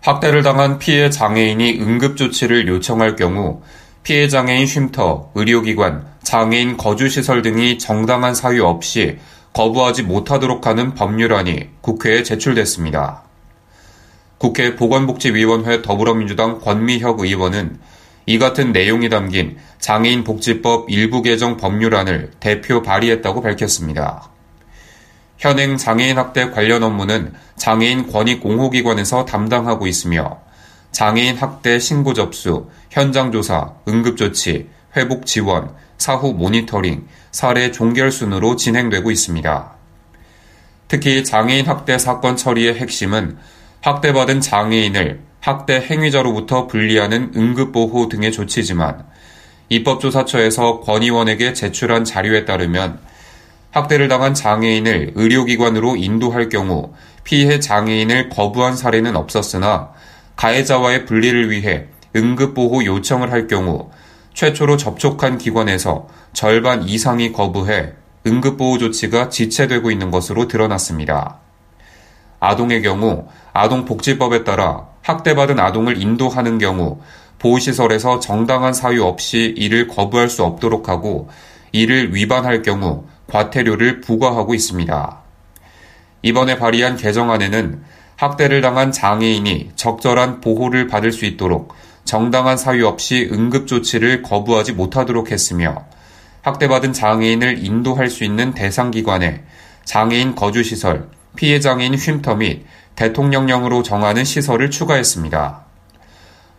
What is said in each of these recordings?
학대를 당한 피해 장애인이 응급조치를 요청할 경우 피해 장애인 쉼터, 의료기관, 장애인 거주시설 등이 정당한 사유 없이 거부하지 못하도록 하는 법률안이 국회에 제출됐습니다. 국회 보건복지위원회 더불어민주당 권미혁 의원은 이 같은 내용이 담긴 장애인 복지법 일부 개정 법률안을 대표 발의했다고 밝혔습니다. 현행 장애인 학대 관련 업무는 장애인 권익 공호기관에서 담당하고 있으며 장애인 학대 신고 접수, 현장 조사, 응급 조치, 회복 지원, 사후 모니터링, 사례 종결 순으로 진행되고 있습니다. 특히 장애인 학대 사건 처리의 핵심은 학대받은 장애인을 학대 행위자로부터 분리하는 응급보호 등의 조치지만 입법조사처에서 권의원에게 제출한 자료에 따르면 학대를 당한 장애인을 의료기관으로 인도할 경우 피해 장애인을 거부한 사례는 없었으나 가해자와의 분리를 위해 응급보호 요청을 할 경우 최초로 접촉한 기관에서 절반 이상이 거부해 응급보호 조치가 지체되고 있는 것으로 드러났습니다. 아동의 경우 아동복지법에 따라 학대받은 아동을 인도하는 경우 보호시설에서 정당한 사유 없이 이를 거부할 수 없도록 하고 이를 위반할 경우 과태료를 부과하고 있습니다. 이번에 발의한 개정안에는 학대를 당한 장애인이 적절한 보호를 받을 수 있도록 정당한 사유 없이 응급조치를 거부하지 못하도록 했으며 학대받은 장애인을 인도할 수 있는 대상기관에 장애인 거주시설, 피해장애인 쉼터 및 대통령령으로 정하는 시설을 추가했습니다.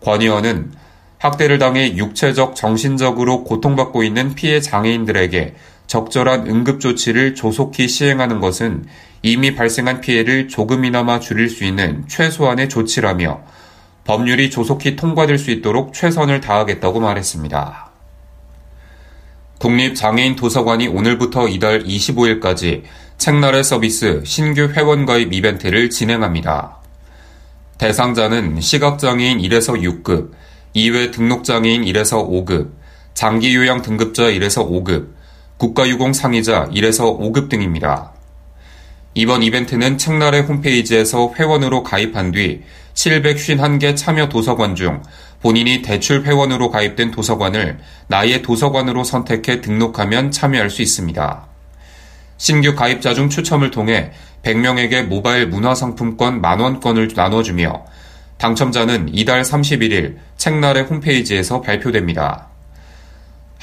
권 의원은 학대를 당해 육체적, 정신적으로 고통받고 있는 피해 장애인들에게 적절한 응급조치를 조속히 시행하는 것은 이미 발생한 피해를 조금이나마 줄일 수 있는 최소한의 조치라며 법률이 조속히 통과될 수 있도록 최선을 다하겠다고 말했습니다. 국립장애인 도서관이 오늘부터 이달 25일까지 책나래 서비스 신규 회원가입 이벤트를 진행합니다. 대상자는 시각장애인 1에서 6급, 이외 등록장애인 1에서 5급, 장기요양 등급자 1에서 5급, 국가유공 상의자 1에서 5급 등입니다. 이번 이벤트는 책날의 홈페이지에서 회원으로 가입한 뒤 751개 참여 도서관 중 본인이 대출 회원으로 가입된 도서관을 나의 도서관으로 선택해 등록하면 참여할 수 있습니다. 신규 가입자 중 추첨을 통해 100명에게 모바일 문화상품권 만원권을 나눠주며 당첨자는 이달 31일 책날의 홈페이지에서 발표됩니다.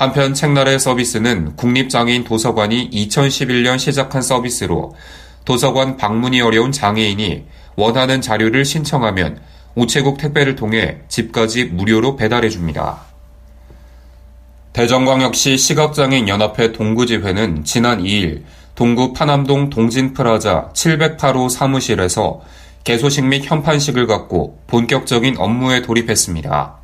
한편 책날의 서비스는 국립장애인 도서관이 2011년 시작한 서비스로 도서관 방문이 어려운 장애인이 원하는 자료를 신청하면 우체국 택배를 통해 집까지 무료로 배달해 줍니다. 대전광역시 시각장애인 연합회 동구지회는 지난 2일 동구 파남동 동진프라자 708호 사무실에서 개소식 및 현판식을 갖고 본격적인 업무에 돌입했습니다.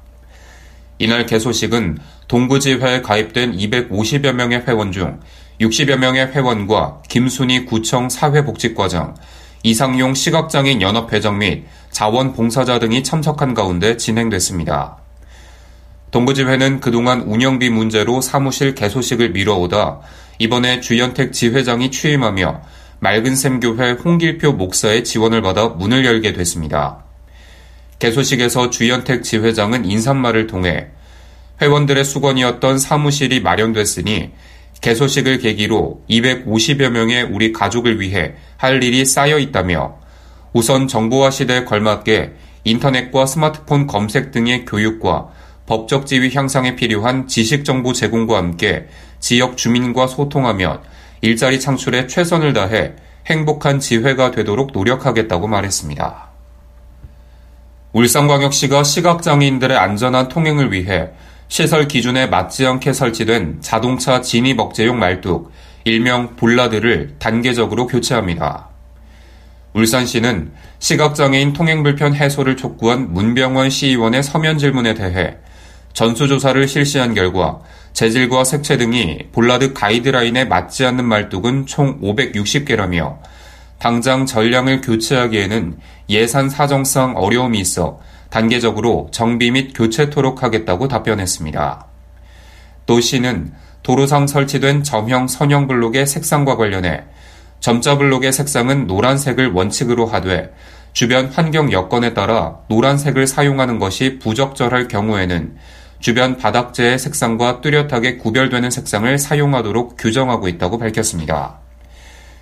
이날 개소식은 동구지회에 가입된 250여 명의 회원 중 60여 명의 회원과 김순희 구청 사회복지과장, 이상용 시각장애인 연합회장 및 자원봉사자 등이 참석한 가운데 진행됐습니다. 동구지회는 그동안 운영비 문제로 사무실 개소식을 미뤄오다 이번에 주연택 지회장이 취임하며 맑은샘교회 홍길표 목사의 지원을 받아 문을 열게 됐습니다. 개소식에서 주연택 지회장은 인사말을 통해 회원들의 수건이었던 사무실이 마련됐으니 개소식을 계기로 250여 명의 우리 가족을 위해 할 일이 쌓여 있다며 우선 정보화 시대에 걸맞게 인터넷과 스마트폰 검색 등의 교육과 법적 지위 향상에 필요한 지식 정보 제공과 함께 지역 주민과 소통하며 일자리 창출에 최선을 다해 행복한 지회가 되도록 노력하겠다고 말했습니다. 울산광역시가 시각장애인들의 안전한 통행을 위해 시설 기준에 맞지 않게 설치된 자동차 진입 억제용 말뚝, 일명 볼라드를 단계적으로 교체합니다. 울산시는 시각장애인 통행불편 해소를 촉구한 문병원 시의원의 서면 질문에 대해 전수조사를 실시한 결과 재질과 색채 등이 볼라드 가이드라인에 맞지 않는 말뚝은 총 560개라며 당장 전량을 교체하기에는 예산 사정상 어려움이 있어 단계적으로 정비 및 교체토록 하겠다고 답변했습니다. 또 시는 도로상 설치된 점형 선형 블록의 색상과 관련해 점자 블록의 색상은 노란색을 원칙으로 하되 주변 환경 여건에 따라 노란색을 사용하는 것이 부적절할 경우에는 주변 바닥재의 색상과 뚜렷하게 구별되는 색상을 사용하도록 규정하고 있다고 밝혔습니다.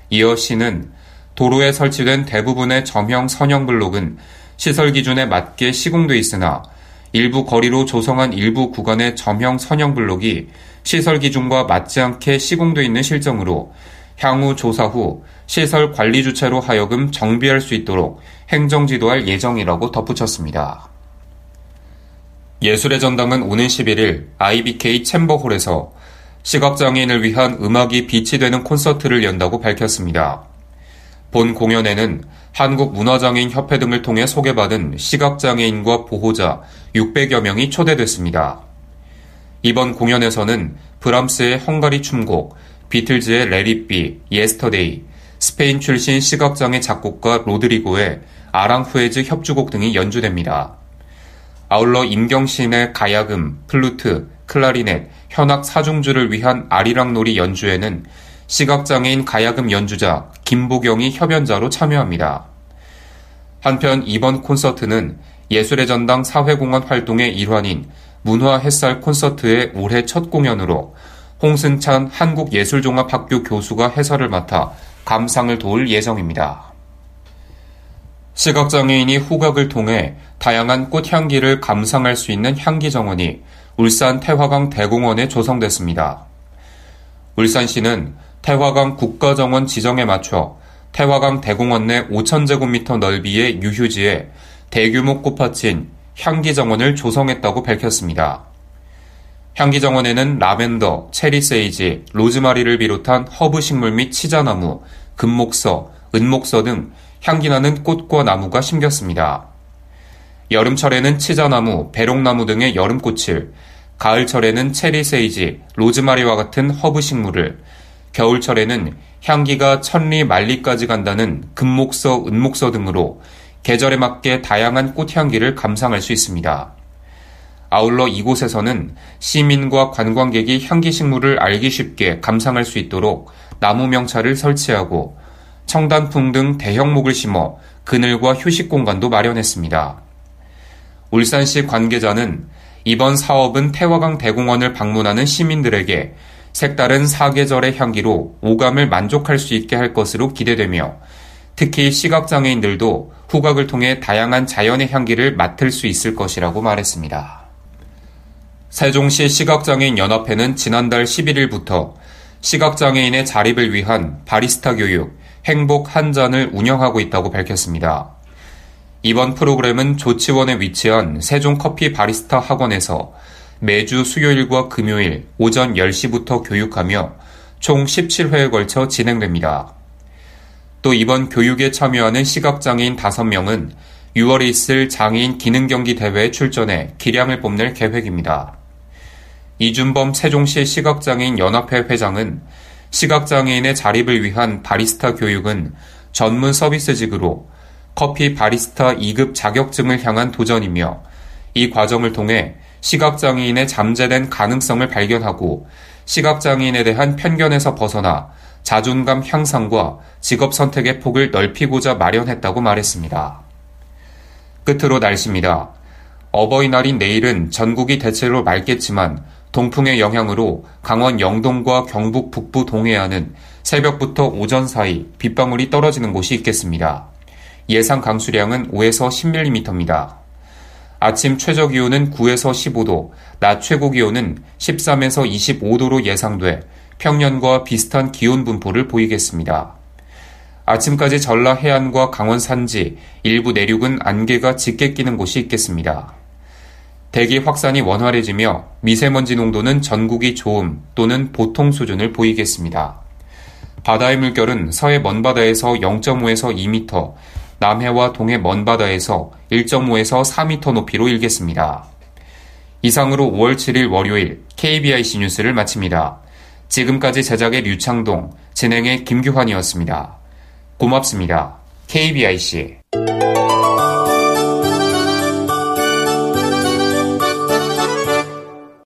이어 시는 도로에 설치된 대부분의 점형 선형 블록은 시설 기준에 맞게 시공돼 있으나 일부 거리로 조성한 일부 구간의 점형 선형 블록이 시설 기준과 맞지 않게 시공돼 있는 실정으로 향후 조사 후 시설 관리 주체로 하여금 정비할 수 있도록 행정 지도할 예정이라고 덧붙였습니다. 예술의 전당은 오는 11일 IBK 챔버홀에서 시각장애인을 위한 음악이 빛이 되는 콘서트를 연다고 밝혔습니다. 본 공연에는 한국문화장애인협회 등을 통해 소개받은 시각장애인과 보호자 600여 명이 초대됐습니다. 이번 공연에서는 브람스의 헝가리 춤곡, 비틀즈의 Let It Be, Yesterday, 스페인 출신 시각장애 작곡가 로드리고의 아랑후에즈 협주곡 등이 연주됩니다. 아울러 임경신의 가야금, 플루트, 클라리넷, 현악 사중주를 위한 아리랑놀이 연주에는 시각장애인 가야금 연주자 김보경이 협연자로 참여합니다. 한편 이번 콘서트는 예술의 전당 사회공헌 활동의 일환인 문화 햇살 콘서트의 올해 첫 공연으로 홍승찬 한국예술종합학교 교수가 해설을 맡아 감상을 도울 예정입니다. 시각장애인이 후각을 통해 다양한 꽃향기를 감상할 수 있는 향기 정원이 울산 태화강 대공원에 조성됐습니다. 울산시는 태화강 국가정원 지정에 맞춰 태화강 대공원 내 5,000제곱미터 넓이의 유휴지에 대규모 꽃밭인 향기정원을 조성했다고 밝혔습니다. 향기정원에는 라벤더, 체리세이지, 로즈마리를 비롯한 허브 식물 및 치자나무, 금목서, 은목서 등 향기나는 꽃과 나무가 심겼습니다. 여름철에는 치자나무, 배롱나무 등의 여름꽃을, 가을철에는 체리세이지, 로즈마리와 같은 허브 식물을, 겨울철에는 향기가 천리 만리까지 간다는 금목서, 은목서 등으로 계절에 맞게 다양한 꽃향기를 감상할 수 있습니다. 아울러 이곳에서는 시민과 관광객이 향기 식물을 알기 쉽게 감상할 수 있도록 나무 명차를 설치하고 청단풍 등 대형목을 심어 그늘과 휴식 공간도 마련했습니다. 울산시 관계자는 이번 사업은 태화강 대공원을 방문하는 시민들에게 색다른 사계절의 향기로 오감을 만족할 수 있게 할 것으로 기대되며 특히 시각장애인들도 후각을 통해 다양한 자연의 향기를 맡을 수 있을 것이라고 말했습니다. 세종시 시각장애인 연합회는 지난달 11일부터 시각장애인의 자립을 위한 바리스타 교육 행복 한 잔을 운영하고 있다고 밝혔습니다. 이번 프로그램은 조치원에 위치한 세종 커피 바리스타 학원에서 매주 수요일과 금요일 오전 10시부터 교육하며 총 17회에 걸쳐 진행됩니다. 또 이번 교육에 참여하는 시각장애인 5명은 6월에 있을 장애인 기능경기 대회에 출전해 기량을 뽐낼 계획입니다. 이준범 세종시 시각장애인 연합회 회장은 시각장애인의 자립을 위한 바리스타 교육은 전문 서비스직으로 커피 바리스타 2급 자격증을 향한 도전이며 이 과정을 통해 시각장애인의 잠재된 가능성을 발견하고 시각장애인에 대한 편견에서 벗어나 자존감 향상과 직업 선택의 폭을 넓히고자 마련했다고 말했습니다. 끝으로 날씨입니다. 어버이날인 내일은 전국이 대체로 맑겠지만 동풍의 영향으로 강원 영동과 경북 북부 동해안은 새벽부터 오전 사이 빗방울이 떨어지는 곳이 있겠습니다. 예상 강수량은 5에서 10mm입니다. 아침 최저 기온은 9에서 15도, 낮 최고 기온은 13에서 25도로 예상돼 평년과 비슷한 기온 분포를 보이겠습니다. 아침까지 전라 해안과 강원 산지, 일부 내륙은 안개가 짙게 끼는 곳이 있겠습니다. 대기 확산이 원활해지며 미세먼지 농도는 전국이 좋음 또는 보통 수준을 보이겠습니다. 바다의 물결은 서해 먼바다에서 0.5에서 2m, 남해와 동해 먼바다에서 1.5에서 4m 높이로 일겠습니다. 이상으로 5월 7일 월요일 KBIC 뉴스를 마칩니다. 지금까지 제작의 류창동, 진행의 김규환이었습니다. 고맙습니다. KBIC